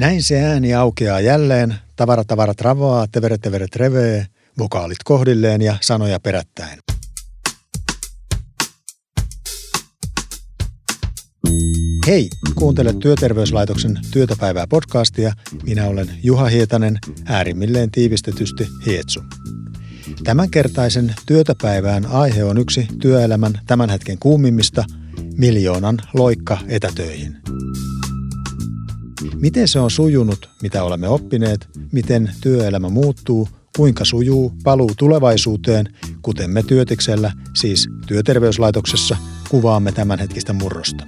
Näin se ääni aukeaa jälleen, tavara tavara travaa, tevere tevere trevee, vokaalit kohdilleen ja sanoja perättäen. Hei, kuuntele Työterveyslaitoksen Työtäpäivää podcastia. Minä olen Juha Hietanen, äärimmilleen tiivistetysti Hietsu. Tämänkertaisen työtäpäivään aihe on yksi työelämän tämän hetken kuumimmista, miljoonan loikka etätöihin. Miten se on sujunut, mitä olemme oppineet, miten työelämä muuttuu, kuinka sujuu paluu tulevaisuuteen, kuten me työtiksellä, siis työterveyslaitoksessa, kuvaamme tämänhetkistä murrosta.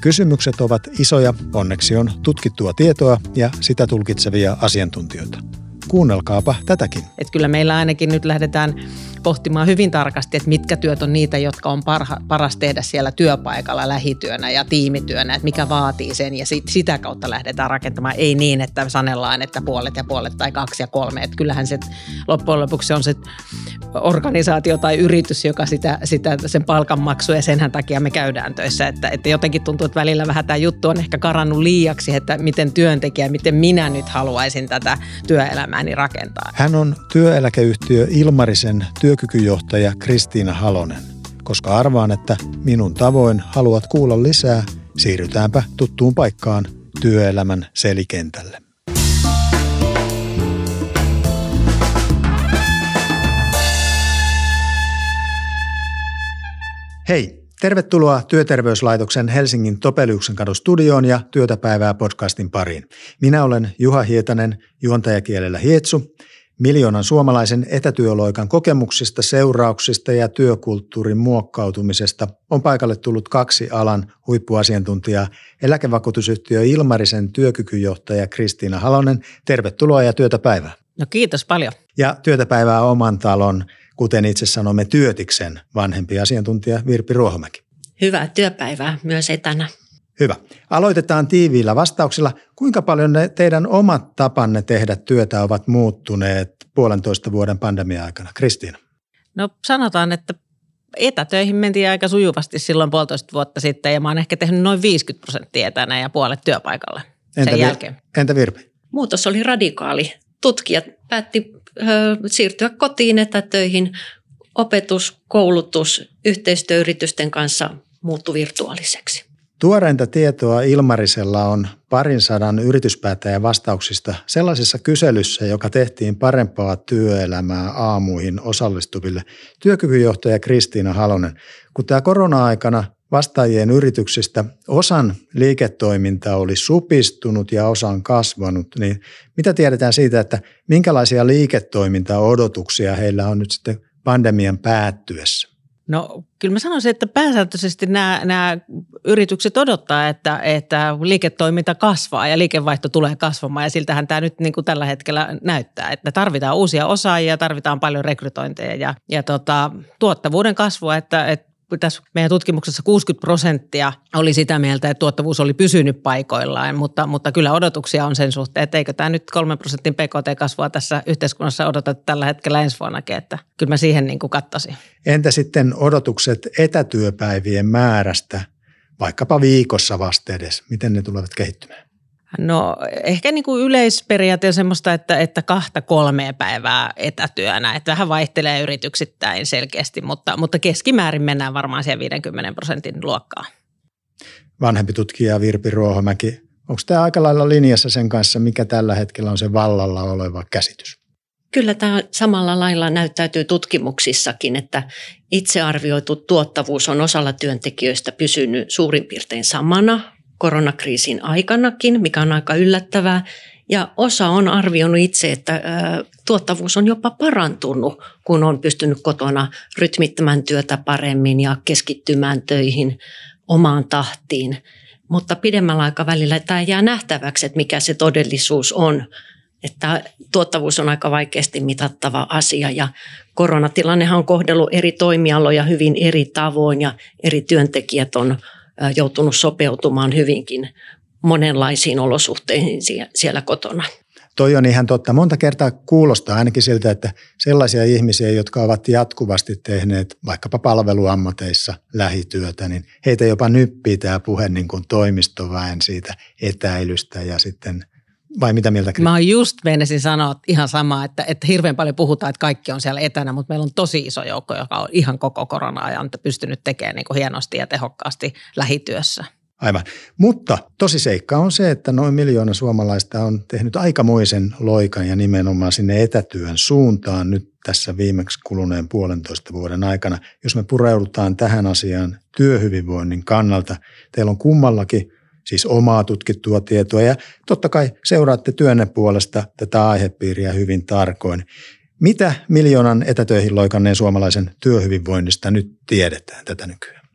Kysymykset ovat isoja, onneksi on tutkittua tietoa ja sitä tulkitsevia asiantuntijoita. Kuunnelkaapa tätäkin. Et kyllä meillä ainakin nyt lähdetään pohtimaan hyvin tarkasti, että mitkä työt on niitä, jotka on parha, paras tehdä siellä työpaikalla lähityönä ja tiimityönä, että mikä vaatii sen ja sit, sitä kautta lähdetään rakentamaan. Ei niin, että sanellaan, että puolet ja puolet tai kaksi ja kolme. Että kyllähän se loppujen lopuksi on se organisaatio tai yritys, joka sitä, sitä sen palkanmaksu ja senhän takia me käydään töissä. Että, että jotenkin tuntuu, että välillä vähän tämä juttu on ehkä karannut liiaksi, että miten työntekijä, miten minä nyt haluaisin tätä työelämääni rakentaa. Hän on työeläkeyhtiö Ilmarisen työkykyjohtaja Kristiina Halonen. Koska arvaan, että minun tavoin haluat kuulla lisää, siirrytäänpä tuttuun paikkaan työelämän selikentälle. Hei, tervetuloa Työterveyslaitoksen Helsingin Topeliuksen kadun studioon ja Työtäpäivää podcastin pariin. Minä olen Juha Hietanen, juontajakielellä Hietsu. Miljoonan suomalaisen etätyöloikan kokemuksista, seurauksista ja työkulttuurin muokkautumisesta on paikalle tullut kaksi alan huippuasiantuntijaa. Eläkevakuutusyhtiö Ilmarisen työkykyjohtaja Kristiina Halonen. Tervetuloa ja työtäpäivää. No kiitos paljon. Ja työtäpäivää oman talon kuten itse sanomme työtiksen vanhempi asiantuntija Virpi Ruohomäki. Hyvää työpäivää myös etänä. Hyvä. Aloitetaan tiiviillä vastauksilla. Kuinka paljon ne teidän omat tapanne tehdä työtä ovat muuttuneet puolentoista vuoden pandemia-aikana? Kristiina. No sanotaan, että etätöihin mentiin aika sujuvasti silloin puolitoista vuotta sitten ja mä oon ehkä tehnyt noin 50 prosenttia etänä ja puolet työpaikalla entä sen jälkeen. Entä Virpi? Muutos oli radikaali. Tutkijat päätti siirtyä kotiin etätöihin. Opetus, koulutus yhteistyöyritysten kanssa muuttu virtuaaliseksi. Tuoreinta tietoa Ilmarisella on parin sadan yrityspäättäjän vastauksista sellaisessa kyselyssä, joka tehtiin parempaa työelämää aamuihin osallistuville. Työkykyjohtaja Kristiina Halonen, kun tämä korona-aikana vastaajien yrityksistä osan liiketoiminta oli supistunut ja osan kasvanut, niin mitä tiedetään siitä, että minkälaisia liiketoimintaodotuksia heillä on nyt sitten pandemian päättyessä? No kyllä mä sanoisin, että pääsääntöisesti nämä, nämä yritykset odottaa, että, että liiketoiminta kasvaa ja liikevaihto tulee kasvamaan ja siltähän tämä nyt niin kuin tällä hetkellä näyttää, että tarvitaan uusia osaajia, tarvitaan paljon rekrytointeja ja, ja tota, tuottavuuden kasvua, että, että tässä meidän tutkimuksessa 60 prosenttia oli sitä mieltä, että tuottavuus oli pysynyt paikoillaan, mutta, mutta kyllä odotuksia on sen suhteen, että eikö tämä nyt 3 prosentin PKT-kasvua tässä yhteiskunnassa odota tällä hetkellä ensi vuonnakin, että kyllä mä siihen niin kuin. Entä sitten odotukset etätyöpäivien määrästä, vaikkapa viikossa vastedes, miten ne tulevat kehittymään? No ehkä niin kuin yleisperiaate on semmoista, että, että kahta kolmea päivää etätyönä. Että vähän vaihtelee yrityksittäin selkeästi, mutta, mutta keskimäärin mennään varmaan siihen 50 prosentin luokkaan. Vanhempi tutkija Virpi Ruohomäki, onko tämä aika lailla linjassa sen kanssa, mikä tällä hetkellä on se vallalla oleva käsitys? Kyllä tämä samalla lailla näyttäytyy tutkimuksissakin, että itsearvioitu tuottavuus on osalla työntekijöistä pysynyt suurin piirtein samana koronakriisin aikanakin, mikä on aika yllättävää. Ja osa on arvioinut itse, että tuottavuus on jopa parantunut, kun on pystynyt kotona rytmittämään työtä paremmin ja keskittymään töihin omaan tahtiin. Mutta pidemmällä aikavälillä tämä jää nähtäväksi, että mikä se todellisuus on. Että tuottavuus on aika vaikeasti mitattava asia ja koronatilannehan on kohdellut eri toimialoja hyvin eri tavoin ja eri työntekijät on joutunut sopeutumaan hyvinkin monenlaisiin olosuhteisiin siellä kotona. Toi on ihan totta. Monta kertaa kuulostaa ainakin siltä, että sellaisia ihmisiä, jotka ovat jatkuvasti tehneet vaikkapa palveluammateissa lähityötä, niin heitä jopa nyppii tämä puhe niin kuin toimistoväen siitä etäilystä ja sitten Vai mitä mieltä Mä oon just meinasin sanoa ihan samaa, että, että hirveän paljon puhutaan, että kaikki on siellä etänä, mutta meillä on tosi iso joukko, joka on ihan koko korona-ajan pystynyt tekemään niin kuin hienosti ja tehokkaasti lähityössä. Aivan. Mutta tosi seikka on se, että noin miljoona suomalaista on tehnyt aikamoisen loikan ja nimenomaan sinne etätyön suuntaan nyt tässä viimeksi kuluneen puolentoista vuoden aikana. Jos me pureudutaan tähän asiaan työhyvinvoinnin kannalta, teillä on kummallakin siis omaa tutkittua tietoa ja totta kai seuraatte työnne puolesta tätä aihepiiriä hyvin tarkoin. Mitä miljoonan etätöihin loikanneen suomalaisen työhyvinvoinnista nyt tiedetään tätä nykyään?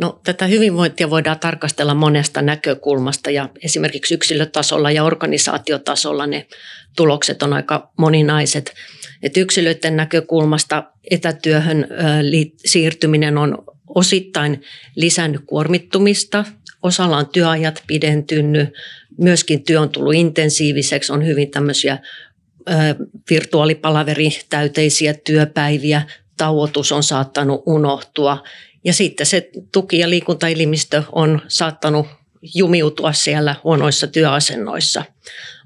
No, tätä hyvinvointia voidaan tarkastella monesta näkökulmasta ja esimerkiksi yksilötasolla ja organisaatiotasolla ne tulokset on aika moninaiset. Et yksilöiden näkökulmasta etätyöhön siirtyminen on osittain lisännyt kuormittumista, osalla on työajat pidentynyt, myöskin työ on tullut intensiiviseksi, on hyvin tämmöisiä virtuaalipalaveritäyteisiä työpäiviä, tauotus on saattanut unohtua ja sitten se tuki- ja liikuntaelimistö on saattanut jumiutua siellä huonoissa työasennoissa.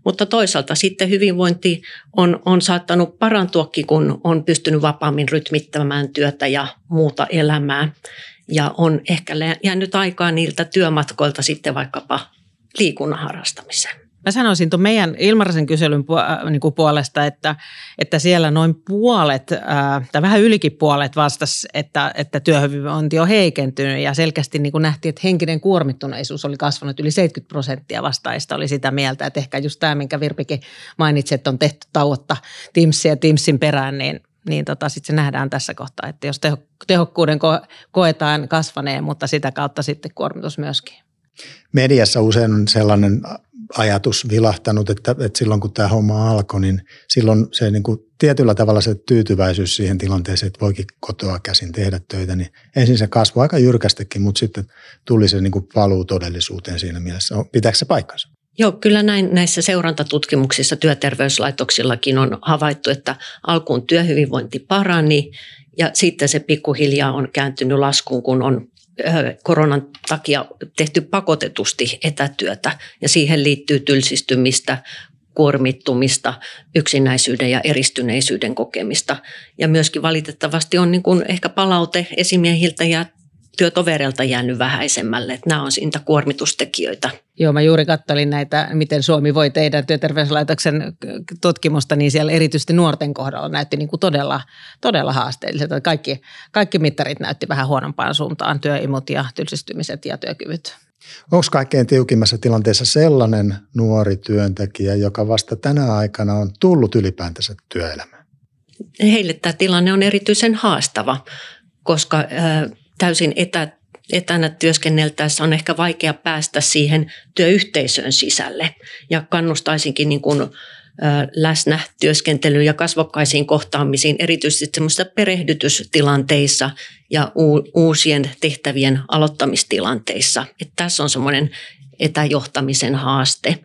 Mutta toisaalta sitten hyvinvointi on, on saattanut parantuakin, kun on pystynyt vapaammin rytmittämään työtä ja muuta elämää. Ja on ehkä jäänyt aikaa niiltä työmatkoilta sitten vaikkapa liikunnan harrastamiseen. Mä sanoisin tuon meidän Ilmarisen kyselyn äh, niin puolesta, että, että siellä noin puolet, äh, tai vähän ylikin puolet vastasi, että, että työhyvinvointi on heikentynyt ja selkeästi niin kuin nähtiin, että henkinen kuormittuneisuus oli kasvanut yli 70 prosenttia vastaista oli sitä mieltä, että ehkä just tämä, minkä Virpikin mainitsi, että on tehty tauotta Teamsia ja Teamsin perään, niin niin tota, sitten se nähdään tässä kohtaa, että jos teho, tehokkuuden ko, koetaan kasvaneen, mutta sitä kautta sitten kuormitus myöskin. Mediassa usein on sellainen ajatus vilahtanut, että, että silloin kun tämä homma alkoi, niin silloin se niin kuin tietyllä tavalla se tyytyväisyys siihen tilanteeseen, että voikin kotoa käsin tehdä töitä, niin ensin se kasvoi aika jyrkästikin, mutta sitten tuli se niin kuin paluu todellisuuteen siinä mielessä. Pitääkö se paikkansa? Joo, kyllä näin näissä seurantatutkimuksissa työterveyslaitoksillakin on havaittu, että alkuun työhyvinvointi parani ja sitten se pikkuhiljaa on kääntynyt laskuun, kun on koronan takia tehty pakotetusti etätyötä ja siihen liittyy tylsistymistä, kuormittumista, yksinäisyyden ja eristyneisyyden kokemista. Ja myöskin valitettavasti on niin kuin ehkä palaute esimiehiltä ja työtovereilta jäänyt vähäisemmälle. Että nämä on siitä kuormitustekijöitä. Joo, mä juuri kattelin näitä, miten Suomi voi tehdä työterveyslaitoksen tutkimusta, niin siellä erityisesti nuorten kohdalla näytti niin kuin todella, todella haasteelliselta. Kaikki, kaikki mittarit näytti vähän huonompaan suuntaan, työimut ja tylsistymiset ja työkyvyt. Onko kaikkein tiukimmassa tilanteessa sellainen nuori työntekijä, joka vasta tänä aikana on tullut ylipäätänsä työelämään? Heille tämä tilanne on erityisen haastava, koska täysin etä, etänä työskenneltäessä on ehkä vaikea päästä siihen työyhteisön sisälle. Ja kannustaisinkin niin kuin, läsnä työskentelyyn ja kasvokkaisiin kohtaamisiin, erityisesti semmoisissa perehdytystilanteissa ja uusien tehtävien aloittamistilanteissa. Että tässä on semmoinen etäjohtamisen haaste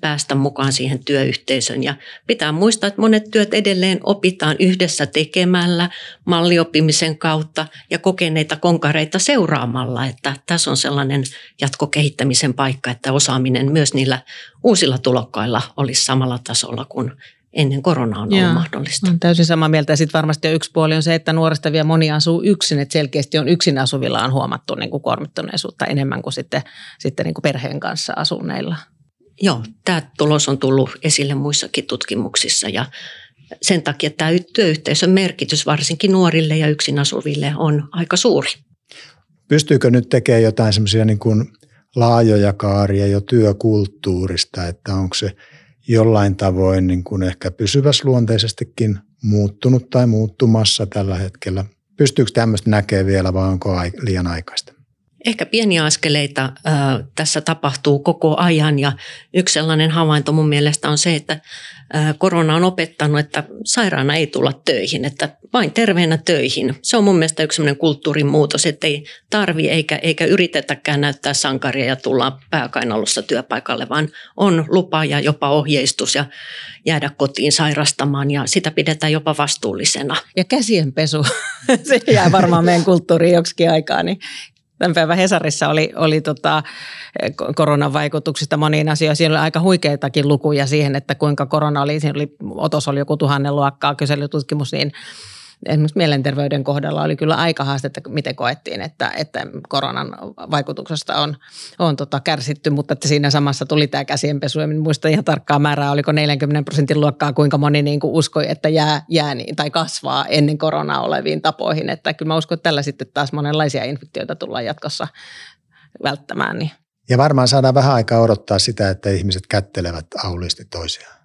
päästä mukaan siihen työyhteisön. Ja pitää muistaa, että monet työt edelleen opitaan yhdessä tekemällä, mallioppimisen kautta ja kokeneita konkareita seuraamalla. Että tässä on sellainen jatkokehittämisen paikka, että osaaminen myös niillä uusilla tulokkailla olisi samalla tasolla kuin ennen koronaa on Joo, ollut mahdollista. On täysin samaa mieltä. Sitten varmasti yksi puoli on se, että nuorista vielä moni asuu yksin, että selkeästi on yksin asuvilla on huomattu niin kuin kuormittuneisuutta enemmän kuin sitten, sitten niin kuin perheen kanssa asuneilla. Joo, tämä tulos on tullut esille muissakin tutkimuksissa ja sen takia tämä työyhteisön merkitys varsinkin nuorille ja yksin asuville on aika suuri. Pystyykö nyt tekemään jotain semmoisia niin kuin laajoja kaaria jo työkulttuurista, että onko se jollain tavoin niin kuin ehkä pysyväsluonteisestikin muuttunut tai muuttumassa tällä hetkellä? Pystyykö tämmöistä näkemään vielä vai onko liian aikaista? Ehkä pieniä askeleita tässä tapahtuu koko ajan ja yksi sellainen havainto mun mielestä on se, että korona on opettanut, että sairaana ei tulla töihin, että vain terveenä töihin. Se on mun mielestä yksi sellainen kulttuurin muutos, että ei tarvi eikä, eikä yritetäkään näyttää sankaria ja tulla pääkainalossa työpaikalle, vaan on lupa ja jopa ohjeistus ja jäädä kotiin sairastamaan ja sitä pidetään jopa vastuullisena. Ja käsienpesu, se jää varmaan meidän kulttuuriin joksikin aikaa, niin Tämän päivän Hesarissa oli, oli tota, koronan vaikutuksista moniin asioihin. Siinä oli aika huikeitakin lukuja siihen, että kuinka korona oli. Siinä oli, otos oli joku tuhannen luokkaa kyselytutkimus, niin esimerkiksi mielenterveyden kohdalla oli kyllä aika haastetta, miten koettiin, että, että koronan vaikutuksesta on, on tota kärsitty, mutta että siinä samassa tuli tämä käsienpesu. En muista ihan tarkkaa määrää, oliko 40 prosentin luokkaa, kuinka moni niin kuin uskoi, että jää, jää niin, tai kasvaa ennen koronaa oleviin tapoihin. Että kyllä mä uskon, että tällä sitten taas monenlaisia infektioita tullaan jatkossa välttämään. Niin. Ja varmaan saadaan vähän aikaa odottaa sitä, että ihmiset kättelevät auliisti toisiaan.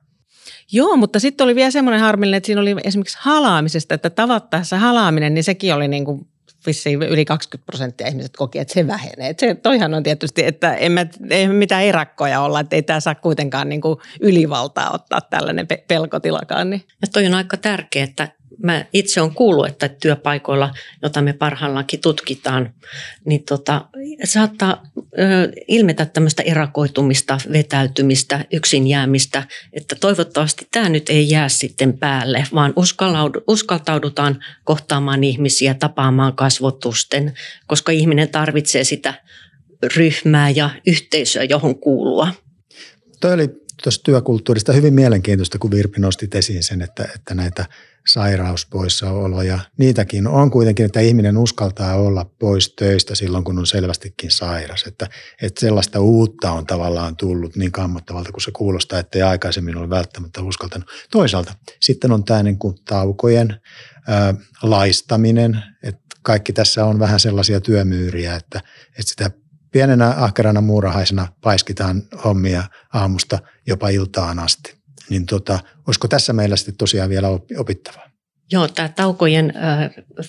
Joo, mutta sitten oli vielä semmoinen harmillinen, että siinä oli esimerkiksi halaamisesta, että tavattaessa halaaminen, niin sekin oli niin kuin vissiin yli 20 prosenttia ihmiset koki, että se vähenee. Et se, toihan on tietysti, että en mä, ei mitään erakkoja olla, että ei tämä saa kuitenkaan niin kuin ylivaltaa ottaa tällainen pelkotilakaan. Niin. Ja toi on aika tärkeää, että mä itse olen kuullut, että työpaikoilla, jota me parhaillaankin tutkitaan, niin tota, saattaa ö, ilmetä tämmöistä erakoitumista, vetäytymistä, yksin jäämistä, että toivottavasti tämä nyt ei jää sitten päälle, vaan uskaltaudutaan kohtaamaan ihmisiä, tapaamaan kasvotusten, koska ihminen tarvitsee sitä ryhmää ja yhteisöä, johon kuulua. Toi oli tuosta työkulttuurista hyvin mielenkiintoista, kun Virpi nostit esiin sen, että, että näitä sairauspoissaoloja, niitäkin on kuitenkin, että ihminen uskaltaa olla pois töistä silloin, kun on selvästikin sairas. Että, että sellaista uutta on tavallaan tullut niin kammottavalta, kun se kuulostaa, että ei aikaisemmin ole välttämättä uskaltanut. Toisaalta sitten on tämä niin kuin taukojen ää, laistaminen, että kaikki tässä on vähän sellaisia työmyyriä, että, että sitä pienenä ahkerana muurahaisena paiskitaan hommia aamusta jopa iltaan asti. Niin tota, olisiko tässä meillä sitten tosiaan vielä opittavaa? Joo, tämä taukojen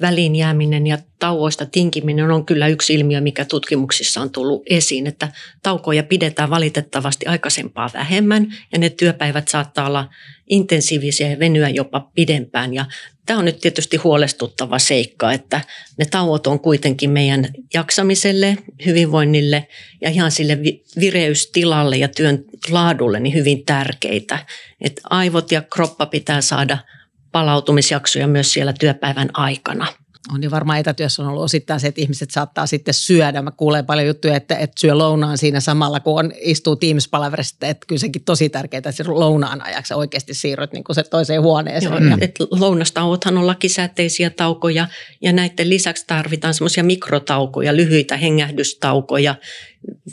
väliin jääminen ja tauoista tinkiminen on kyllä yksi ilmiö, mikä tutkimuksissa on tullut esiin, että taukoja pidetään valitettavasti aikaisempaa vähemmän ja ne työpäivät saattaa olla intensiivisiä ja venyä jopa pidempään. Ja tämä on nyt tietysti huolestuttava seikka, että ne tauot on kuitenkin meidän jaksamiselle, hyvinvoinnille ja ihan sille vireystilalle ja työn laadulle niin hyvin tärkeitä. Että aivot ja kroppa pitää saada – palautumisjaksoja myös siellä työpäivän aikana. On niin varmaan etätyössä on ollut osittain se, että ihmiset saattaa sitten syödä. Mä kuulen paljon juttuja, että, että syö lounaan siinä samalla, kun on, istuu Teams-palaverissa, että kyllä sekin tosi tärkeää, että lounaan ajaksi oikeasti siirryt niin kuin se toiseen huoneeseen. Joo, ja. että lounastauothan on lakisääteisiä taukoja ja näiden lisäksi tarvitaan semmoisia mikrotaukoja, lyhyitä hengähdystaukoja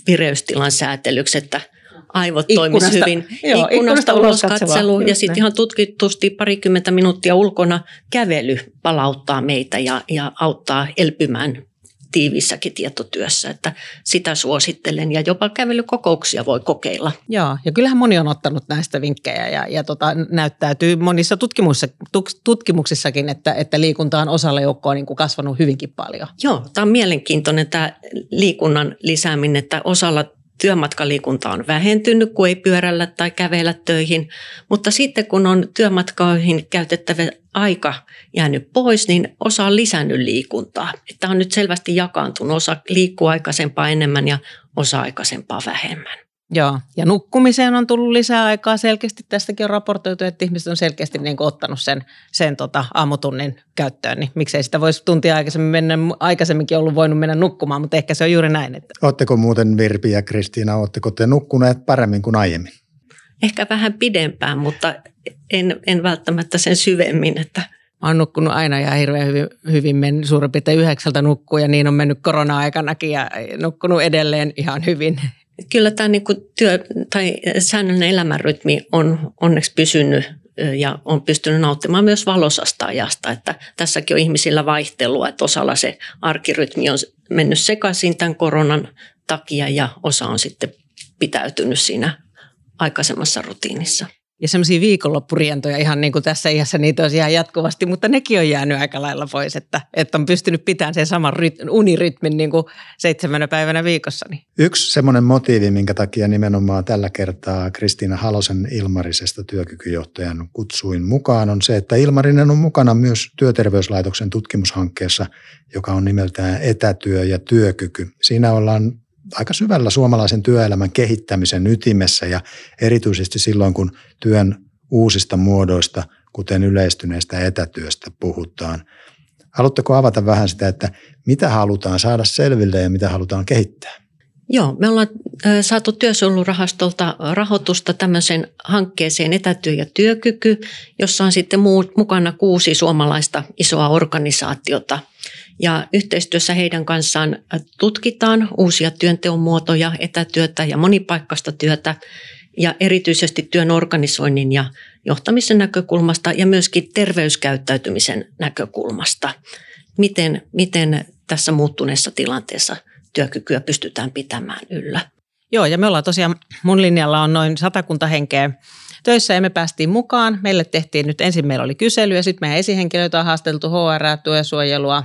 vireystilan säätelyksi, että – aivot toimisi hyvin. Joo, ikkunasta, ulos katselu ja sitten ihan tutkitusti parikymmentä minuuttia ulkona kävely palauttaa meitä ja, ja auttaa elpymään tiivissäkin tietotyössä, että sitä suosittelen ja jopa kävelykokouksia voi kokeilla. Joo, ja kyllähän moni on ottanut näistä vinkkejä ja, ja tota, näyttäytyy monissa tutkimuksissa, tutkimuksissakin, että, että liikunta on osalle joukkoa niin kuin kasvanut hyvinkin paljon. Joo, tämä on mielenkiintoinen tämä liikunnan lisääminen, että osalla työmatkaliikunta on vähentynyt, kun ei pyörällä tai kävellä töihin. Mutta sitten kun on työmatkoihin käytettävä aika jäänyt pois, niin osa on lisännyt liikuntaa. Tämä on nyt selvästi jakaantunut. Osa liikkuu aikaisempaa enemmän ja osa aikaisempaa vähemmän. Joo, ja nukkumiseen on tullut lisää aikaa selkeästi. Tästäkin on raportoitu, että ihmiset on selkeästi niin kuin ottanut sen, sen tota aamutunnin käyttöön, niin miksei sitä voisi tuntia aikaisemmin mennä, aikaisemminkin ollut voinut mennä nukkumaan, mutta ehkä se on juuri näin. Että. Oletteko muuten Virpi ja Kristiina, oletteko te nukkuneet paremmin kuin aiemmin? Ehkä vähän pidempään, mutta en, en välttämättä sen syvemmin, että Mä oon nukkunut aina ja hirveän hyvin, hyvin mennyt suurin piirtein yhdeksältä nukkuu ja niin on mennyt korona-aikanakin ja nukkunut edelleen ihan hyvin. Kyllä tämä niin kuin työ tai säännöllinen elämänrytmi on onneksi pysynyt ja on pystynyt nauttimaan myös valosasta ajasta. Että tässäkin on ihmisillä vaihtelua, että osalla se arkirytmi on mennyt sekaisin tämän koronan takia ja osa on sitten pitäytynyt siinä aikaisemmassa rutiinissa ja semmoisia viikonloppurientoja ihan niin kuin tässä iässä niitä olisi ihan jatkuvasti, mutta nekin on jäänyt aika lailla pois, että, että on pystynyt pitämään sen saman ryt, unirytmin niin kuin seitsemänä päivänä viikossa. Niin. Yksi semmoinen motiivi, minkä takia nimenomaan tällä kertaa Kristiina Halosen Ilmarisesta työkykyjohtajan kutsuin mukaan, on se, että Ilmarinen on mukana myös Työterveyslaitoksen tutkimushankkeessa, joka on nimeltään Etätyö ja työkyky. Siinä ollaan aika syvällä suomalaisen työelämän kehittämisen ytimessä ja erityisesti silloin, kun työn uusista muodoista, kuten yleistyneestä etätyöstä puhutaan. Haluatteko avata vähän sitä, että mitä halutaan saada selville ja mitä halutaan kehittää? Joo, me ollaan saatu työsuojelurahastolta rahoitusta tämmöiseen hankkeeseen Etätyö ja työkyky, jossa on sitten mukana kuusi suomalaista isoa organisaatiota. Ja yhteistyössä heidän kanssaan tutkitaan uusia työnteon muotoja, etätyötä ja monipaikkaista työtä ja erityisesti työn organisoinnin ja johtamisen näkökulmasta ja myöskin terveyskäyttäytymisen näkökulmasta. Miten, miten tässä muuttuneessa tilanteessa työkykyä pystytään pitämään yllä. Joo, ja me ollaan tosiaan, mun linjalla on noin satakunta henkeä töissä ja me päästiin mukaan. Meille tehtiin nyt, ensin meillä oli kysely ja sitten meidän esihenkilöitä on haasteltu HR, työsuojelua,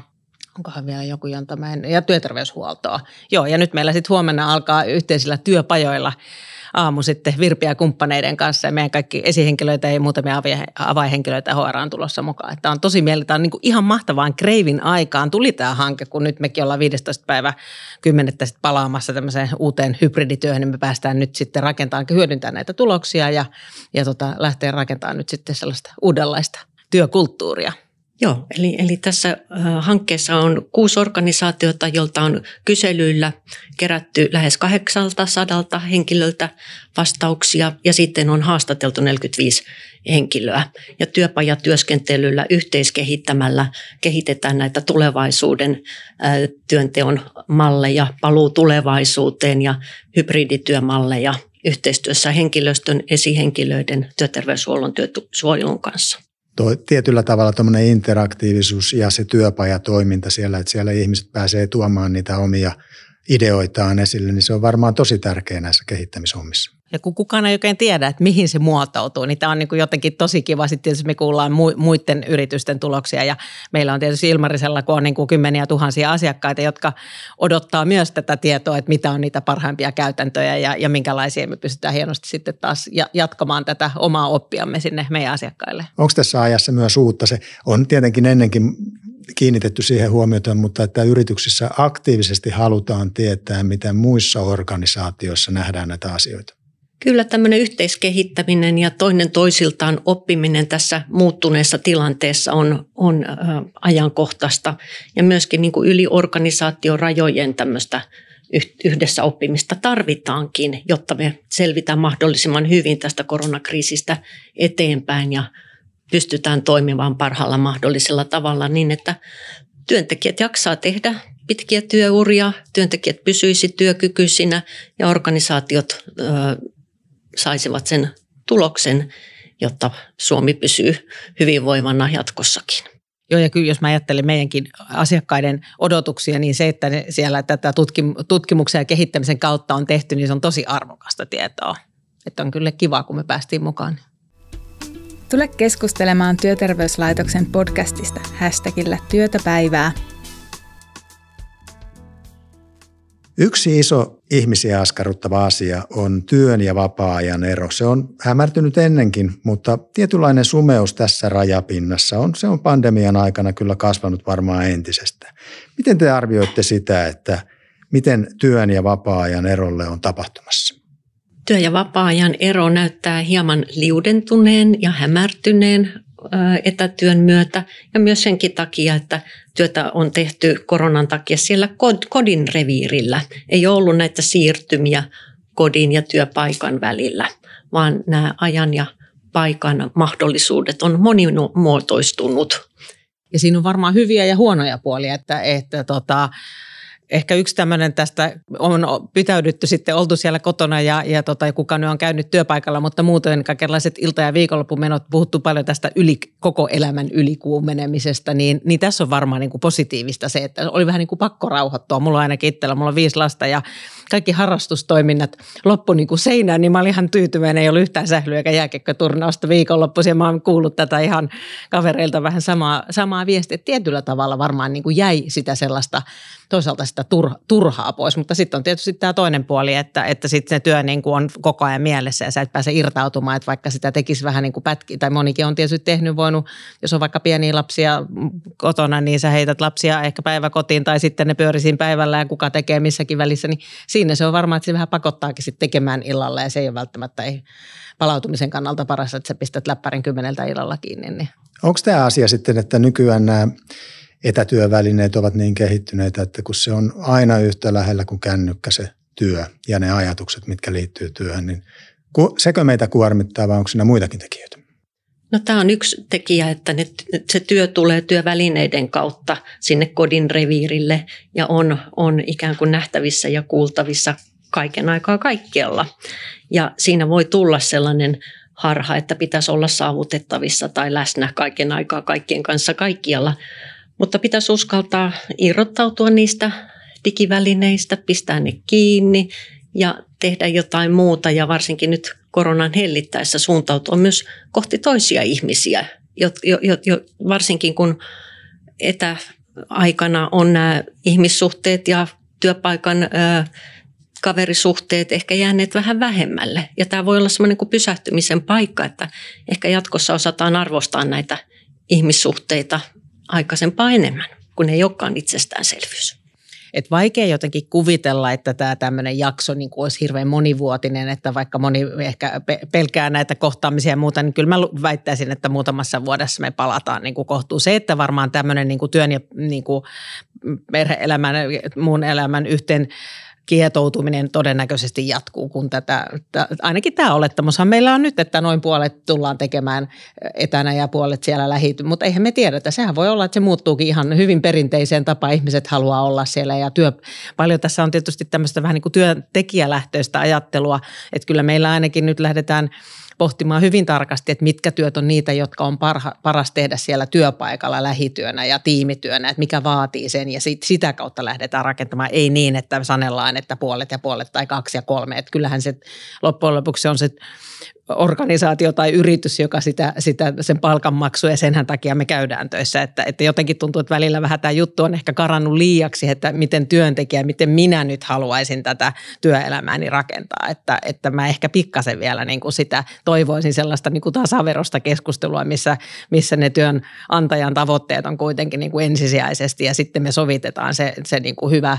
onkohan vielä joku jontamäen, ja työterveyshuoltoa. Joo, ja nyt meillä sitten huomenna alkaa yhteisillä työpajoilla aamu sitten Virpiä kumppaneiden kanssa ja meidän kaikki esihenkilöitä ja muutamia avaihenkilöitä HR on tulossa mukaan. Tämä on tosi mieli, tämä on niin kuin ihan mahtavaan kreivin aikaan tuli tämä hanke, kun nyt mekin ollaan 15 päivä 10. sitten palaamassa tämmöiseen uuteen hybridityöhön, niin me päästään nyt sitten rakentamaan, hyödyntämään näitä tuloksia ja, ja tota, lähteä rakentamaan nyt sitten sellaista uudenlaista työkulttuuria. Joo, eli, eli tässä hankkeessa on kuusi organisaatiota, jolta on kyselyillä kerätty lähes 800 henkilöltä vastauksia ja sitten on haastateltu 45 henkilöä. Ja työpajatyöskentelyllä yhteiskehittämällä kehitetään näitä tulevaisuuden työnteon malleja, paluu tulevaisuuteen ja hybridityömalleja yhteistyössä henkilöstön, esihenkilöiden, työterveyshuollon, työsuojelun kanssa toi, tietyllä tavalla tuommoinen interaktiivisuus ja se työpajatoiminta siellä, että siellä ihmiset pääsee tuomaan niitä omia ideoitaan esille, niin se on varmaan tosi tärkeä näissä kehittämishommissa. Ja kun kukaan ei oikein tiedä, että mihin se muotoutuu, niin tämä on niin kuin jotenkin tosi kiva. Sitten tietysti me kuullaan muiden yritysten tuloksia ja meillä on tietysti Ilmarisella, kun on niin kuin kymmeniä tuhansia asiakkaita, jotka odottaa myös tätä tietoa, että mitä on niitä parhaimpia käytäntöjä ja, ja minkälaisia me pystytään hienosti sitten taas jatkamaan tätä omaa oppiamme sinne meidän asiakkaille. Onko tässä ajassa myös uutta? Se on tietenkin ennenkin kiinnitetty siihen huomiota, mutta että yrityksissä aktiivisesti halutaan tietää, miten muissa organisaatioissa nähdään näitä asioita. Kyllä tämmöinen yhteiskehittäminen ja toinen toisiltaan oppiminen tässä muuttuneessa tilanteessa on, on ajankohtaista. Ja myöskin niin kuin yli organisaatiorajojen tämmöistä yhdessä oppimista tarvitaankin, jotta me selvitään mahdollisimman hyvin tästä koronakriisistä eteenpäin ja pystytään toimimaan parhaalla mahdollisella tavalla niin, että työntekijät jaksaa tehdä pitkiä työuria, työntekijät pysyisi työkykyisinä ja organisaatiot saisivat sen tuloksen, jotta Suomi pysyy hyvinvoivana jatkossakin. Joo, ja kyllä jos mä ajattelen meidänkin asiakkaiden odotuksia, niin se, että ne siellä tätä tutkimuksen ja kehittämisen kautta on tehty, niin se on tosi arvokasta tietoa. Että on kyllä kiva, kun me päästiin mukaan. Tule keskustelemaan Työterveyslaitoksen podcastista hashtagillä työtäpäivää. Yksi iso ihmisiä askarruttava asia on työn ja vapaa-ajan ero. Se on hämärtynyt ennenkin, mutta tietynlainen sumeus tässä rajapinnassa on, se on pandemian aikana kyllä kasvanut varmaan entisestä. Miten te arvioitte sitä, että miten työn ja vapaa-ajan erolle on tapahtumassa? Työ- ja vapaa-ajan ero näyttää hieman liudentuneen ja hämärtyneen etätyön myötä ja myös senkin takia, että työtä on tehty koronan takia siellä kodin reviirillä. Ei ollut näitä siirtymiä kodin ja työpaikan välillä, vaan nämä ajan ja paikan mahdollisuudet on monimuotoistunut. Ja siinä on varmaan hyviä ja huonoja puolia, että, että tota, ehkä yksi tämmöinen tästä on pitäydytty sitten, oltu siellä kotona ja, ja tota, kuka nyt on käynyt työpaikalla, mutta muuten kaikenlaiset ilta- ja viikonloppumenot, puhuttu paljon tästä yli, koko elämän ylikuumenemisesta, niin, niin tässä on varmaan niin kuin positiivista se, että oli vähän niin kuin pakko rauhoittua. Mulla on ainakin itsellä, mulla on viisi lasta ja kaikki harrastustoiminnat loppu niin kuin seinään, niin mä olin ihan tyytyväinen, ei ollut yhtään sählyä eikä jääkekkoturnausta viikonloppuisin. Mä oon kuullut tätä ihan kavereilta vähän samaa, samaa viestiä. Tietyllä tavalla varmaan niin kuin jäi sitä sellaista toisaalta sitä turha, turhaa pois, mutta sitten on tietysti tämä toinen puoli, että, että sitten se työ niin kuin on koko ajan mielessä ja sä et pääse irtautumaan, että vaikka sitä tekisi vähän niin kuin pätki, tai monikin on tietysti tehnyt, voinut, jos on vaikka pieniä lapsia kotona, niin sä heität lapsia ehkä päiväkotiin tai sitten ne pyörisiin päivällä ja kuka tekee missäkin välissä, niin siinä se on varmaan, että se vähän pakottaakin sitten tekemään illalla ja se ei ole välttämättä ei palautumisen kannalta paras, että sä pistät läppärin kymmeneltä illalla kiinni. Niin. Onko tämä asia sitten, että nykyään nämä etätyövälineet ovat niin kehittyneitä, että kun se on aina yhtä lähellä kuin kännykkä se työ ja ne ajatukset, mitkä liittyy työhön, niin sekö meitä kuormittaa vai onko siinä muitakin tekijöitä? No tämä on yksi tekijä, että ne, se työ tulee työvälineiden kautta sinne kodin reviirille ja on, on ikään kuin nähtävissä ja kuultavissa kaiken aikaa kaikkialla. Ja siinä voi tulla sellainen harha, että pitäisi olla saavutettavissa tai läsnä kaiken aikaa kaikkien kanssa kaikkialla. Mutta pitäisi uskaltaa irrottautua niistä digivälineistä, pistää ne kiinni ja tehdä jotain muuta ja varsinkin nyt koronan hellittäessä suuntautua myös kohti toisia ihmisiä, jo, jo, jo, varsinkin kun etäaikana on nämä ihmissuhteet ja työpaikan ö, kaverisuhteet ehkä jääneet vähän vähemmälle. Ja tämä voi olla semmoinen kuin pysähtymisen paikka, että ehkä jatkossa osataan arvostaa näitä ihmissuhteita aikaisempaa enemmän, kun ei olekaan itsestäänselvyys. Et vaikea jotenkin kuvitella, että tämä tämmöinen jakso niin kuin olisi hirveän monivuotinen, että vaikka moni ehkä pelkää näitä kohtaamisia ja muuta, niin kyllä mä väittäisin, että muutamassa vuodessa me palataan niin kuin kohtuun. Se, että varmaan tämmöinen niin työn ja niin perhe-elämän, muun elämän yhteen kietoutuminen todennäköisesti jatkuu, kun tätä, ainakin tämä olettamushan meillä on nyt, että noin puolet tullaan tekemään etänä ja puolet siellä lähity, mutta eihän me tiedetä. Sehän voi olla, että se muuttuukin ihan hyvin perinteiseen tapaan. Ihmiset haluaa olla siellä ja työ, paljon tässä on tietysti tämmöistä vähän niin kuin työntekijälähtöistä ajattelua, että kyllä meillä ainakin nyt lähdetään – pohtimaan hyvin tarkasti, että mitkä työt on niitä, jotka on parha, paras tehdä siellä työpaikalla lähityönä ja tiimityönä, että mikä vaatii sen ja sit, sitä kautta lähdetään rakentamaan. Ei niin, että sanellaan, että puolet ja puolet tai kaksi ja kolme. Että kyllähän se loppujen lopuksi on se organisaatio tai yritys, joka sitä, sitä sen palkanmaksu ja senhän takia me käydään töissä. Että, että jotenkin tuntuu, että välillä vähän tämä juttu on ehkä karannut liiaksi, että miten työntekijä, miten minä nyt haluaisin tätä työelämääni rakentaa. Että, että mä ehkä pikkasen vielä niin kuin sitä toivoisin sellaista niin kuin tasaverosta keskustelua, missä, missä ne työnantajan tavoitteet on kuitenkin niin kuin ensisijaisesti ja sitten me sovitetaan se, se niin kuin hyvä,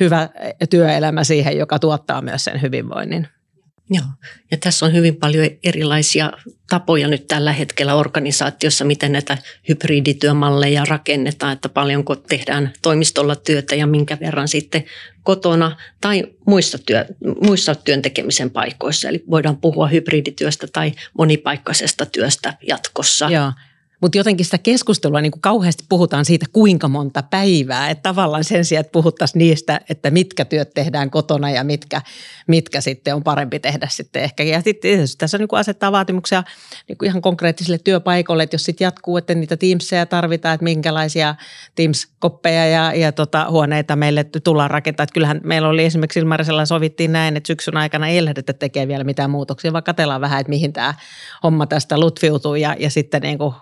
hyvä työelämä siihen, joka tuottaa myös sen hyvinvoinnin. Joo, ja tässä on hyvin paljon erilaisia tapoja nyt tällä hetkellä organisaatiossa, miten näitä hybridityömalleja rakennetaan, että paljonko tehdään toimistolla työtä ja minkä verran sitten kotona tai muissa, työ, muissa työn tekemisen paikoissa. Eli voidaan puhua hybridityöstä tai monipaikkaisesta työstä jatkossa. Joo, mutta jotenkin sitä keskustelua niin kuin kauheasti puhutaan siitä, kuinka monta päivää. Että tavallaan sen sijaan, että puhuttaisiin niistä, että mitkä työt tehdään kotona ja mitkä, mitkä sitten on parempi tehdä sitten ehkä. Ja sitten tässä niin kuin asettaa vaatimuksia niin kuin ihan konkreettisille työpaikoille, että jos sitten jatkuu, että niitä Teamsia tarvitaan, että minkälaisia Teams-koppeja ja, ja tota, huoneita meille tullaan rakentaa. Että kyllähän meillä oli esimerkiksi Ilmarisella sovittiin näin, että syksyn aikana ei lähdetä tekemään vielä mitään muutoksia, vaan katsellaan vähän, että mihin tämä homma tästä lutfiutuu ja, ja sitten niin kuin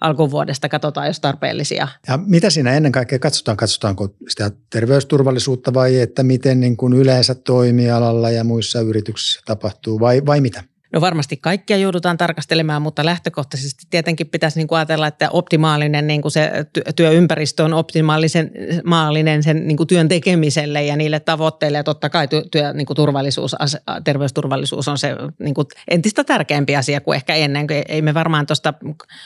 alkuvuodesta katsotaan, jos tarpeellisia. Ja mitä siinä ennen kaikkea katsotaan? Katsotaanko sitä terveysturvallisuutta vai että miten niin kuin yleensä toimialalla ja muissa yrityksissä tapahtuu vai, vai mitä? No varmasti kaikkia joudutaan tarkastelemaan, mutta lähtökohtaisesti tietenkin pitäisi niin kuin ajatella, että optimaalinen niin kuin se työympäristö on optimaalisen maallinen sen niin kuin työn tekemiselle ja niille tavoitteille. Ja totta kai työ, niin kuin turvallisuus, terveysturvallisuus on se niin kuin entistä tärkeämpi asia kuin ehkä ennen. Ei me varmaan tuosta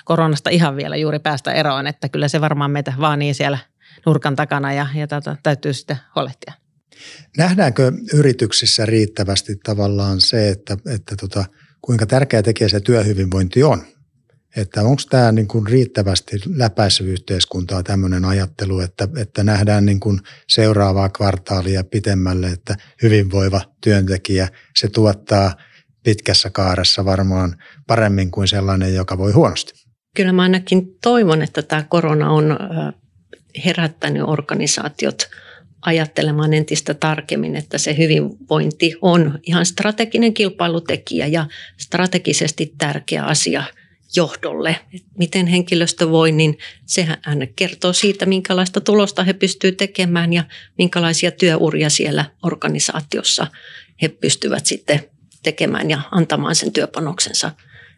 koronasta ihan vielä juuri päästä eroon, että kyllä se varmaan meitä vaan niin siellä nurkan takana ja, ja tätä, täytyy sitten huolehtia. Nähdäänkö yrityksissä riittävästi tavallaan se, että, että tota, kuinka tärkeä tekijä se työhyvinvointi on? Että onko tämä niin kuin riittävästi läpäissyt yhteiskuntaa tämmöinen ajattelu, että, että nähdään niin kuin seuraavaa kvartaalia pitemmälle, että hyvinvoiva työntekijä, se tuottaa pitkässä kaaressa varmaan paremmin kuin sellainen, joka voi huonosti. Kyllä mä ainakin toivon, että tämä korona on herättänyt organisaatiot – ajattelemaan entistä tarkemmin, että se hyvinvointi on ihan strateginen kilpailutekijä ja strategisesti tärkeä asia johdolle. Miten henkilöstö voi, niin sehän kertoo siitä, minkälaista tulosta he pystyvät tekemään ja minkälaisia työuria siellä organisaatiossa he pystyvät sitten tekemään ja antamaan sen työpanoksensa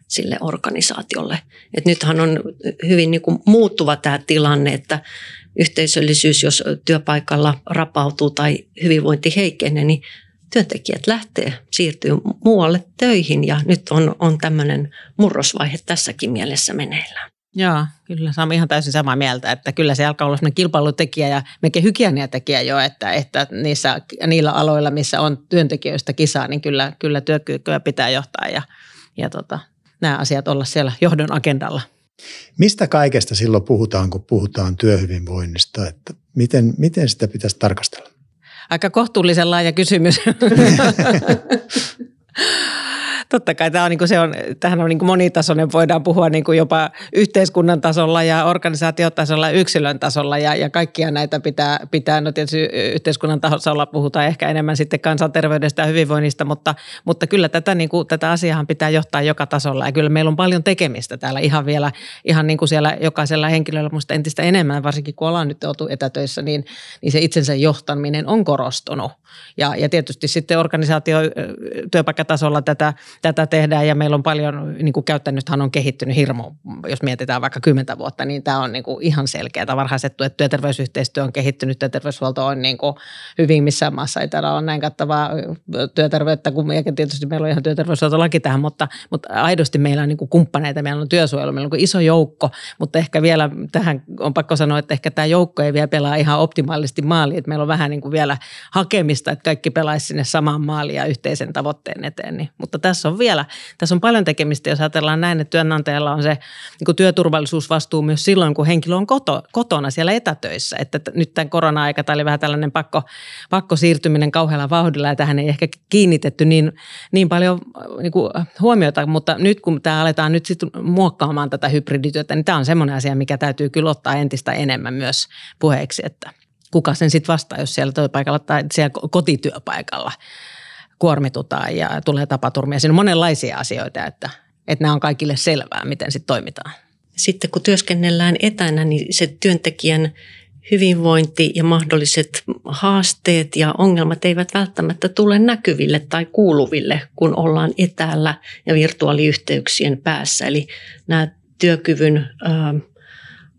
sille organisaatiolle. Et nythän on hyvin niin kuin muuttuva tämä tilanne, että yhteisöllisyys, jos työpaikalla rapautuu tai hyvinvointi heikkenee, niin työntekijät lähtee, siirtyy muualle töihin ja nyt on, on tämmöinen murrosvaihe tässäkin mielessä meneillään. Joo, kyllä saamme ihan täysin samaa mieltä, että kyllä se alkaa olla sellainen kilpailutekijä ja melkein hygieniatekijä jo, että, että niissä, niillä aloilla, missä on työntekijöistä kisaa, niin kyllä, kyllä työkykyä pitää johtaa ja, ja tota, nämä asiat olla siellä johdon agendalla. Mistä kaikesta silloin puhutaan, kun puhutaan työhyvinvoinnista, että miten, miten sitä pitäisi tarkastella? Aika kohtuullisen laaja kysymys. totta kai tämä on, niin kuin se on, tähän on niin kuin monitasoinen, voidaan puhua niin kuin jopa yhteiskunnan tasolla ja organisaatiotasolla ja yksilön tasolla ja, ja kaikkia näitä pitää, pitää, no tietysti yhteiskunnan tasolla puhutaan ehkä enemmän sitten kansanterveydestä ja hyvinvoinnista, mutta, mutta kyllä tätä, niin kuin, tätä asiaa pitää johtaa joka tasolla ja kyllä meillä on paljon tekemistä täällä ihan vielä, ihan niin kuin siellä jokaisella henkilöllä musta entistä enemmän, varsinkin kun ollaan nyt oltu etätöissä, niin, niin se itsensä johtaminen on korostunut ja, ja tietysti sitten organisaatio työpaikkatasolla tätä tätä tehdään ja meillä on paljon, niin kuin käyttänythän on kehittynyt hirmu, jos mietitään vaikka kymmentä vuotta, niin tämä on niin kuin ihan selkeää. Varhaisettu, että työterveysyhteistyö on kehittynyt, työterveyshuolto on niin kuin hyvin missään maassa. Ei täällä ole näin kattavaa työterveyttä, kun tietysti meillä on ihan työterveyshuoltolaki tähän, mutta, mutta aidosti meillä on niin kuin kumppaneita, meillä on työsuojelu, meillä on niin iso joukko, mutta ehkä vielä tähän on pakko sanoa, että ehkä tämä joukko ei vielä pelaa ihan optimaalisesti maaliin, että meillä on vähän niin kuin vielä hakemista, että kaikki pelaisi sinne samaan maaliin ja yhteisen tavoitteen eteen, niin, mutta tässä on vielä, tässä on paljon tekemistä, jos ajatellaan näin, että työnantajalla on se niin kuin työturvallisuusvastuu myös silloin, kun henkilö on koto, kotona siellä etätöissä. Että nyt tämän korona-aika, tämä oli vähän tällainen pakko, pakko siirtyminen kauhealla vauhdilla ja tähän ei ehkä kiinnitetty niin, niin paljon niin kuin huomiota, mutta nyt kun tämä aletaan nyt sitten muokkaamaan tätä hybridityötä, niin tämä on semmoinen asia, mikä täytyy kyllä ottaa entistä enemmän myös puheeksi, että kuka sen sitten vastaa, jos siellä työpaikalla tai siellä kotityöpaikalla kuormitutaan ja tulee tapaturmia. Siinä on monenlaisia asioita, että, että nämä on kaikille selvää, miten sitten toimitaan. Sitten kun työskennellään etänä, niin se työntekijän hyvinvointi ja mahdolliset haasteet ja ongelmat eivät välttämättä tule näkyville tai kuuluville, kun ollaan etäällä ja virtuaaliyhteyksien päässä. Eli nämä työkyvyn ö,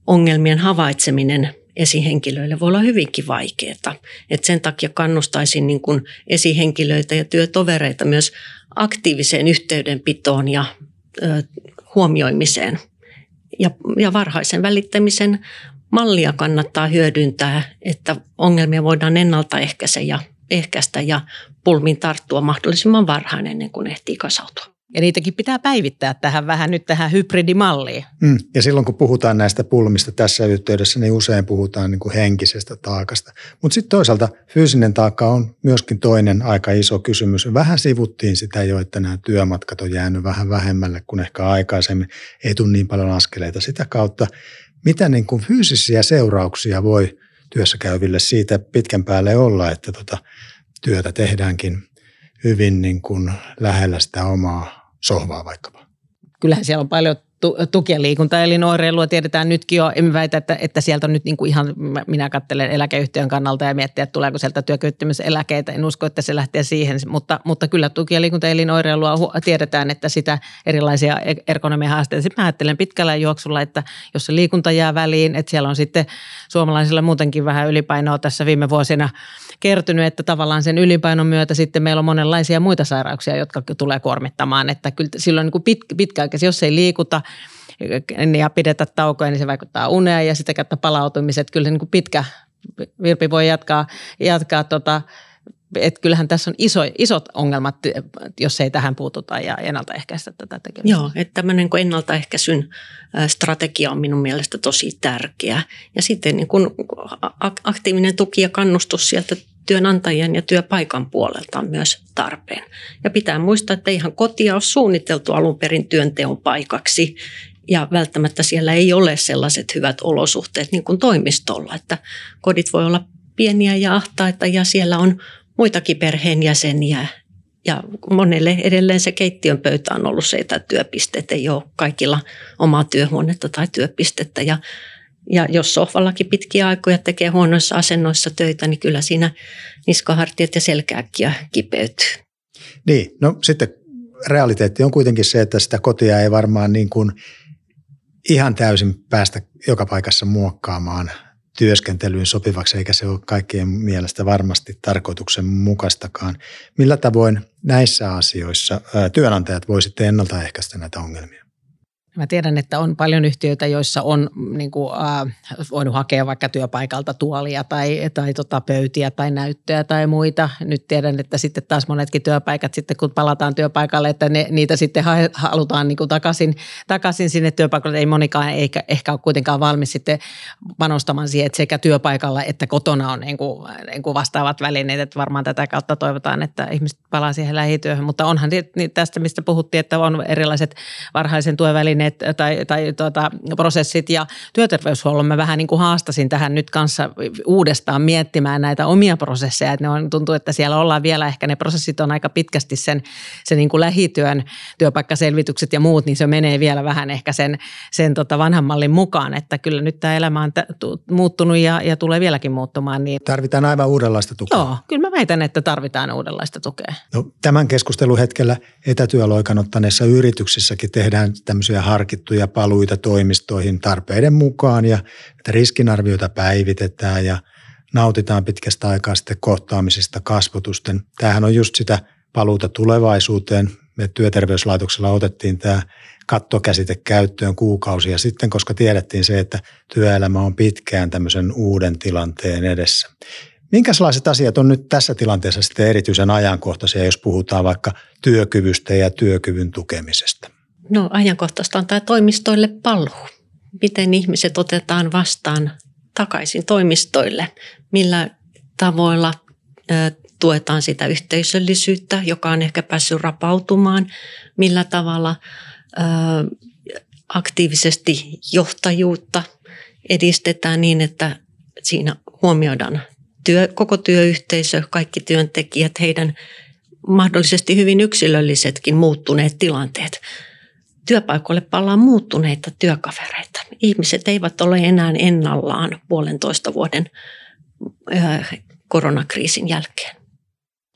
ongelmien havaitseminen esihenkilöille voi olla hyvinkin vaikeaa. Et sen takia kannustaisin niin kuin esihenkilöitä ja työtovereita myös aktiiviseen yhteydenpitoon ja ö, huomioimiseen. Ja, ja varhaisen välittämisen mallia kannattaa hyödyntää, että ongelmia voidaan ennaltaehkäistä ja, ehkäistä ja pulmin tarttua mahdollisimman varhain ennen kuin ehtii kasautua. Ja niitäkin pitää päivittää tähän vähän nyt tähän hybridimalliin. Mm. Ja silloin kun puhutaan näistä pulmista tässä yhteydessä, niin usein puhutaan niin kuin henkisestä taakasta. Mutta sitten toisaalta fyysinen taakka on myöskin toinen aika iso kysymys. Vähän sivuttiin sitä jo, että nämä työmatkat on jäänyt vähän vähemmälle kuin ehkä aikaisemmin. Ei tule niin paljon askeleita sitä kautta. Mitä niin kuin fyysisiä seurauksia voi työssä käyville siitä pitkän päälle olla, että tota, työtä tehdäänkin hyvin niin kuin lähellä sitä omaa sohvaa vaikkapa. Kyllähän siellä on paljon tuki- ja liikuntaelinoireilua tiedetään nytkin jo. Emme väitä, että, että sieltä on nyt niin kuin ihan, minä katselen eläkeyhtiön kannalta ja miettiä, että tuleeko sieltä työkyvyttömyyseläkeitä. En usko, että se lähtee siihen, mutta, mutta kyllä tuki- ja liikuntaelinoireilua tiedetään, että sitä erilaisia e-, ergonomian haasteita. Sitten mä ajattelen pitkällä juoksulla, että jos se liikunta jää väliin, että siellä on sitten suomalaisilla muutenkin vähän ylipainoa tässä viime vuosina kertynyt, että tavallaan sen ylipainon myötä sitten meillä on monenlaisia muita sairauksia, jotka tulee kuormittamaan, että kyllä silloin niin pit, pitkäaikaisesti, jos ei liikuta – ja pidetä taukoja, niin se vaikuttaa uneen ja sitä kautta palautumiset. Kyllä niin kuin pitkä Virpi voi jatkaa, jatkaa tota, että kyllähän tässä on iso, isot ongelmat, jos ei tähän puututa ja ennaltaehkäistä tätä tekemistä. Joo, että tämmöinen ennaltaehkäisyn strategia on minun mielestä tosi tärkeä. Ja sitten niin kuin aktiivinen tuki ja kannustus sieltä työnantajien ja työpaikan puolelta on myös tarpeen. Ja pitää muistaa, että eihän kotia ole suunniteltu alun perin työnteon paikaksi ja välttämättä siellä ei ole sellaiset hyvät olosuhteet niin kuin toimistolla, että kodit voi olla pieniä ja ahtaita ja siellä on muitakin perheenjäseniä ja monelle edelleen se keittiön pöytä on ollut se etätyöpiste, että ei ole kaikilla omaa työhuonetta tai työpistettä ja ja jos sohvallakin pitkiä aikoja tekee huonoissa asennoissa töitä, niin kyllä siinä niskahartiat ja selkääkkiä kipeytyy. Niin, no sitten realiteetti on kuitenkin se, että sitä kotia ei varmaan niin kuin ihan täysin päästä joka paikassa muokkaamaan työskentelyyn sopivaksi, eikä se ole kaikkien mielestä varmasti tarkoituksenmukaistakaan. Millä tavoin näissä asioissa työnantajat voisivat ennaltaehkäistä näitä ongelmia? Mä tiedän, että on paljon yhtiöitä, joissa on niin kuin, äh, voinut hakea vaikka työpaikalta tuolia tai, tai tota, pöytiä tai näyttöjä tai muita. Nyt tiedän, että sitten taas monetkin työpaikat sitten kun palataan työpaikalle, että ne, niitä sitten halutaan niin kuin takaisin, takaisin sinne työpaikalle. Ei monikaan eikä, ehkä ole kuitenkaan valmis sitten panostamaan siihen, että sekä työpaikalla että kotona on niin kuin, niin kuin vastaavat välineet. Että varmaan tätä kautta toivotaan, että ihmiset palaa siihen lähityöhön. Mutta onhan tästä, mistä puhuttiin, että on erilaiset varhaisen tuen välineet tai, tai tuota, prosessit ja työterveyshuollon mä vähän niin kuin haastasin tähän nyt kanssa uudestaan miettimään näitä omia prosesseja. Että ne on, tuntuu, että siellä ollaan vielä ehkä ne prosessit on aika pitkästi sen, sen niin kuin lähityön työpaikkaselvitykset ja muut, niin se menee vielä vähän ehkä sen, sen tota vanhan mallin mukaan, että kyllä nyt tämä elämä on t- muuttunut ja, ja tulee vieläkin muuttumaan. Niin... Tarvitaan aivan uudenlaista tukea. Joo, kyllä mä väitän, että tarvitaan uudenlaista tukea. No, tämän keskustelun hetkellä etätyöloikan ottaneissa yrityksissäkin tehdään tämmöisiä harkittuja paluita toimistoihin tarpeiden mukaan ja että riskinarvioita päivitetään ja nautitaan pitkästä aikaa sitten kohtaamisista kasvotusten. Tämähän on just sitä paluuta tulevaisuuteen. Me työterveyslaitoksella otettiin tämä kattokäsite käyttöön kuukausia sitten, koska tiedettiin se, että työelämä on pitkään tämmöisen uuden tilanteen edessä. Minkälaiset asiat on nyt tässä tilanteessa sitten erityisen ajankohtaisia, jos puhutaan vaikka työkyvystä ja työkyvyn tukemisesta? No ajankohtaista on tämä toimistoille paluu. Miten ihmiset otetaan vastaan takaisin toimistoille? Millä tavoilla tuetaan sitä yhteisöllisyyttä, joka on ehkä päässyt rapautumaan? Millä tavalla aktiivisesti johtajuutta edistetään niin, että siinä huomioidaan työ, koko työyhteisö, kaikki työntekijät, heidän mahdollisesti hyvin yksilöllisetkin muuttuneet tilanteet. Työpaikoille palaa muuttuneita työkavereita. Ihmiset eivät ole enää ennallaan puolentoista vuoden koronakriisin jälkeen.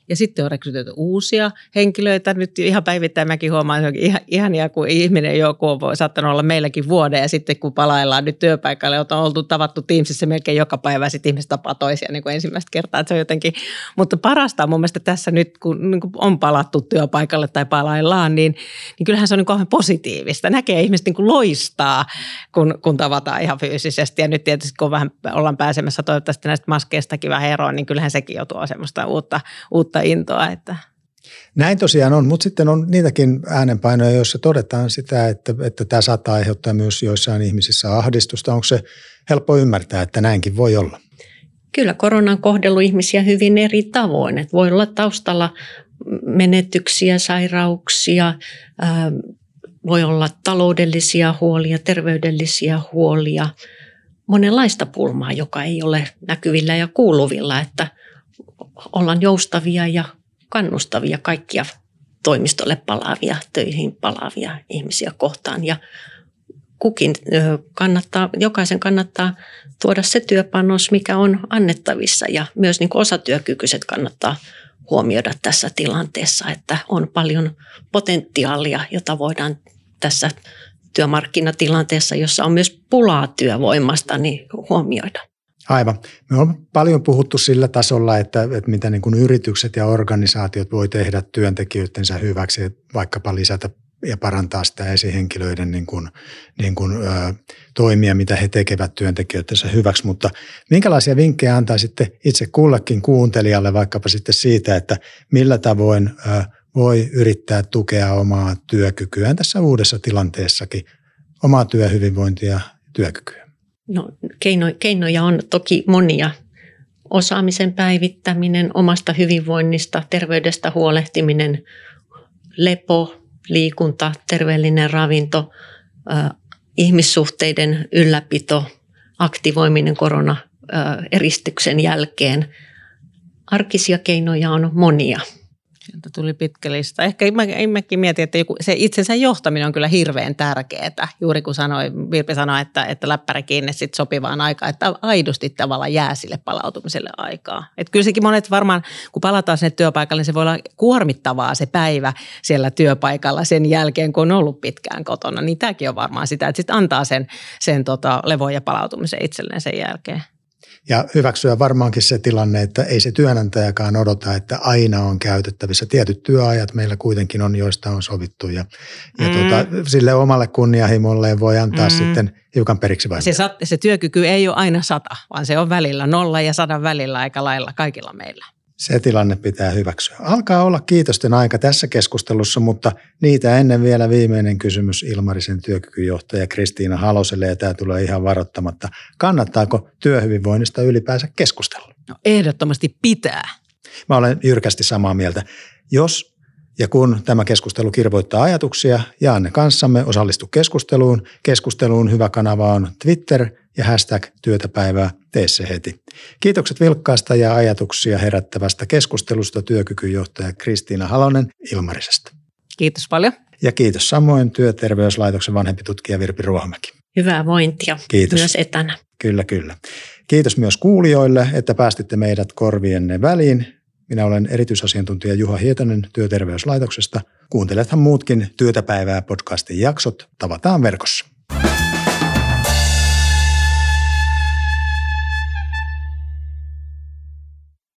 Ja sitten on rekrytoitu uusia henkilöitä. Nyt ihan päivittäin mäkin huomaan, että ihan, ihania, kun ihminen joku on saattanut olla meilläkin vuoden ja sitten kun palaillaan nyt työpaikalle, on oltu tavattu Teamsissa melkein joka päivä sitten ihmiset tapaa toisia niin kuin ensimmäistä kertaa. Että se on jotenkin, mutta parasta on mun mielestä tässä nyt, kun niin kuin on palattu työpaikalle tai palaillaan, niin, niin kyllähän se on niin kauhean positiivista. Näkee ihmiset niin kuin loistaa, kun, kun tavataan ihan fyysisesti. Ja nyt tietysti kun vähän ollaan pääsemässä toivottavasti näistä maskeistakin vähän eroon, niin kyllähän sekin jo tuo semmoista uutta, uutta intoa. Että. Näin tosiaan on, mutta sitten on niitäkin äänenpainoja, joissa todetaan sitä, että, että tämä saattaa aiheuttaa myös joissain ihmisissä ahdistusta. Onko se helppo ymmärtää, että näinkin voi olla? Kyllä korona on kohdellut ihmisiä hyvin eri tavoin. Että voi olla taustalla menetyksiä, sairauksia, voi olla taloudellisia huolia, terveydellisiä huolia, monenlaista pulmaa, joka ei ole näkyvillä ja kuuluvilla, että – ollaan joustavia ja kannustavia kaikkia toimistolle palaavia, töihin palaavia ihmisiä kohtaan. Ja kukin kannattaa, jokaisen kannattaa tuoda se työpanos, mikä on annettavissa ja myös niin osatyökykyiset kannattaa huomioida tässä tilanteessa, että on paljon potentiaalia, jota voidaan tässä työmarkkinatilanteessa, jossa on myös pulaa työvoimasta, niin huomioida. Aivan. Me on paljon puhuttu sillä tasolla, että, että mitä niin kuin yritykset ja organisaatiot voi tehdä työntekijöidensä hyväksi, vaikkapa lisätä ja parantaa sitä esihenkilöiden niin kuin, niin kuin, ö, toimia, mitä he tekevät työntekijöidensä hyväksi. Mutta minkälaisia vinkkejä antaa sitten itse kullekin kuuntelijalle vaikkapa sitten siitä, että millä tavoin ö, voi yrittää tukea omaa työkykyään tässä uudessa tilanteessakin, omaa työhyvinvointia ja työkykyä? No, keino, keinoja on toki monia. Osaamisen päivittäminen, omasta hyvinvoinnista, terveydestä huolehtiminen, lepo, liikunta, terveellinen ravinto, äh, ihmissuhteiden ylläpito, aktivoiminen korona-eristyksen jälkeen. Arkisia keinoja on monia – Sieltä tuli pitkä lista. Ehkä mäkin mietin, että joku, se itsensä johtaminen on kyllä hirveän tärkeää. Juuri kun sanoi, Virpi sanoi, että, että läppäri kiinni sit sopivaan aikaan, että aidosti tavallaan jää sille palautumiselle aikaa. Et kyllä sekin monet varmaan, kun palataan sinne työpaikalle, niin se voi olla kuormittavaa se päivä siellä työpaikalla sen jälkeen, kun on ollut pitkään kotona. Niin tämäkin on varmaan sitä, että sitten antaa sen, sen tota, levon ja palautumisen itselleen sen jälkeen. Ja hyväksyä varmaankin se tilanne, että ei se työnantajakaan odota, että aina on käytettävissä. Tietyt työajat meillä kuitenkin on, joista on sovittu ja, ja mm. tuota, sille omalle kunnianhimolleen voi antaa mm. sitten hiukan periksi vai? Se, se työkyky ei ole aina sata, vaan se on välillä nolla ja sadan välillä aika lailla kaikilla meillä. Se tilanne pitää hyväksyä. Alkaa olla kiitosten aika tässä keskustelussa, mutta niitä ennen vielä viimeinen kysymys Ilmarisen työkykyjohtaja Kristiina Haloselle, ja tämä tulee ihan varoittamatta. Kannattaako työhyvinvoinnista ylipäänsä keskustella? No, ehdottomasti pitää. Mä olen jyrkästi samaa mieltä. Jos ja kun tämä keskustelu kirvoittaa ajatuksia, jaa ne kanssamme, osallistu keskusteluun. Keskusteluun hyvä kanava on Twitter ja hashtag työtäpäivää, tee se heti. Kiitokset vilkkaasta ja ajatuksia herättävästä keskustelusta työkykyjohtaja Kristiina Halonen Ilmarisesta. Kiitos paljon. Ja kiitos samoin Työterveyslaitoksen vanhempi tutkija Virpi Ruohomäki. Hyvää vointia kiitos. myös etänä. Kyllä, kyllä. Kiitos myös kuulijoille, että päästitte meidät korvienne väliin. Minä olen erityisasiantuntija Juha Hietanen Työterveyslaitoksesta. Kuuntelethan muutkin Työtäpäivää podcastin jaksot. Tavataan verkossa.